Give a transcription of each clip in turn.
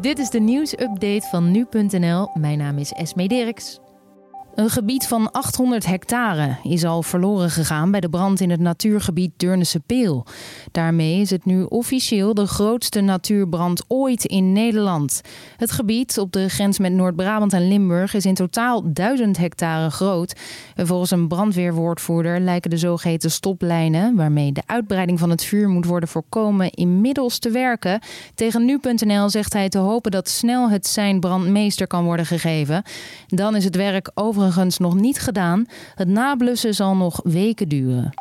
Dit is de nieuwsupdate van nu.nl. Mijn naam is Esme Dirks. Een gebied van 800 hectare is al verloren gegaan bij de brand in het natuurgebied Deurnense Peel. Daarmee is het nu officieel de grootste natuurbrand ooit in Nederland. Het gebied op de grens met Noord-Brabant en Limburg is in totaal 1000 hectare groot. En volgens een brandweerwoordvoerder lijken de zogeheten stoplijnen, waarmee de uitbreiding van het vuur moet worden voorkomen, inmiddels te werken. Tegen nu.nl zegt hij te hopen dat snel het zijn brandmeester kan worden gegeven. Dan is het werk overigens nog niet gedaan. Het nablussen zal nog weken duren.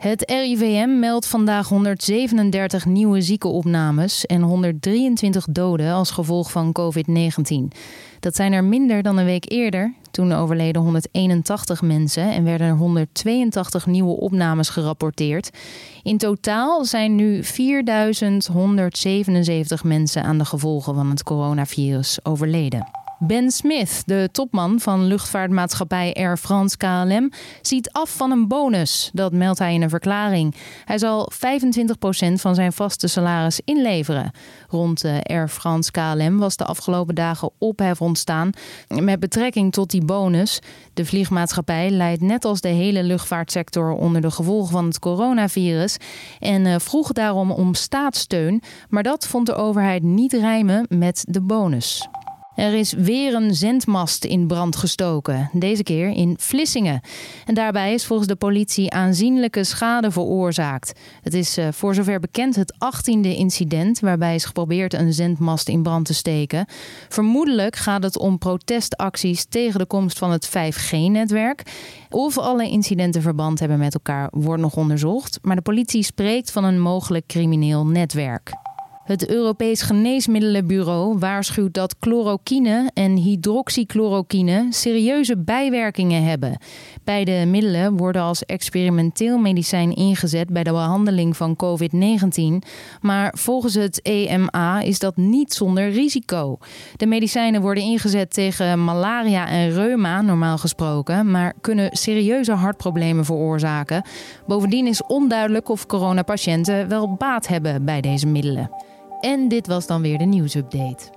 Het RIVM meldt vandaag 137 nieuwe ziekenopnames en 123 doden als gevolg van COVID-19. Dat zijn er minder dan een week eerder. Toen overleden 181 mensen en werden er 182 nieuwe opnames gerapporteerd. In totaal zijn nu 4177 mensen aan de gevolgen van het coronavirus overleden. Ben Smith, de topman van luchtvaartmaatschappij Air France KLM, ziet af van een bonus. Dat meldt hij in een verklaring. Hij zal 25% van zijn vaste salaris inleveren. Rond Air France KLM was de afgelopen dagen ophef ontstaan met betrekking tot die bonus. De vliegmaatschappij leidt net als de hele luchtvaartsector onder de gevolgen van het coronavirus en eh, vroeg daarom om staatssteun. Maar dat vond de overheid niet rijmen met de bonus. Er is weer een zendmast in brand gestoken, deze keer in Vlissingen. En daarbij is volgens de politie aanzienlijke schade veroorzaakt. Het is eh, voor zover bekend het achttiende incident waarbij is geprobeerd een zendmast in brand te steken. Vermoedelijk gaat het om protestacties tegen de komst van het 5G-netwerk. Of alle incidenten verband hebben met elkaar wordt nog onderzocht, maar de politie spreekt van een mogelijk crimineel netwerk. Het Europees Geneesmiddelenbureau waarschuwt dat chloroquine en hydroxychloroquine serieuze bijwerkingen hebben. Beide middelen worden als experimenteel medicijn ingezet bij de behandeling van COVID-19. Maar volgens het EMA is dat niet zonder risico. De medicijnen worden ingezet tegen malaria en reuma, normaal gesproken, maar kunnen serieuze hartproblemen veroorzaken. Bovendien is onduidelijk of coronapatiënten wel baat hebben bij deze middelen. En dit was dan weer de nieuwsupdate.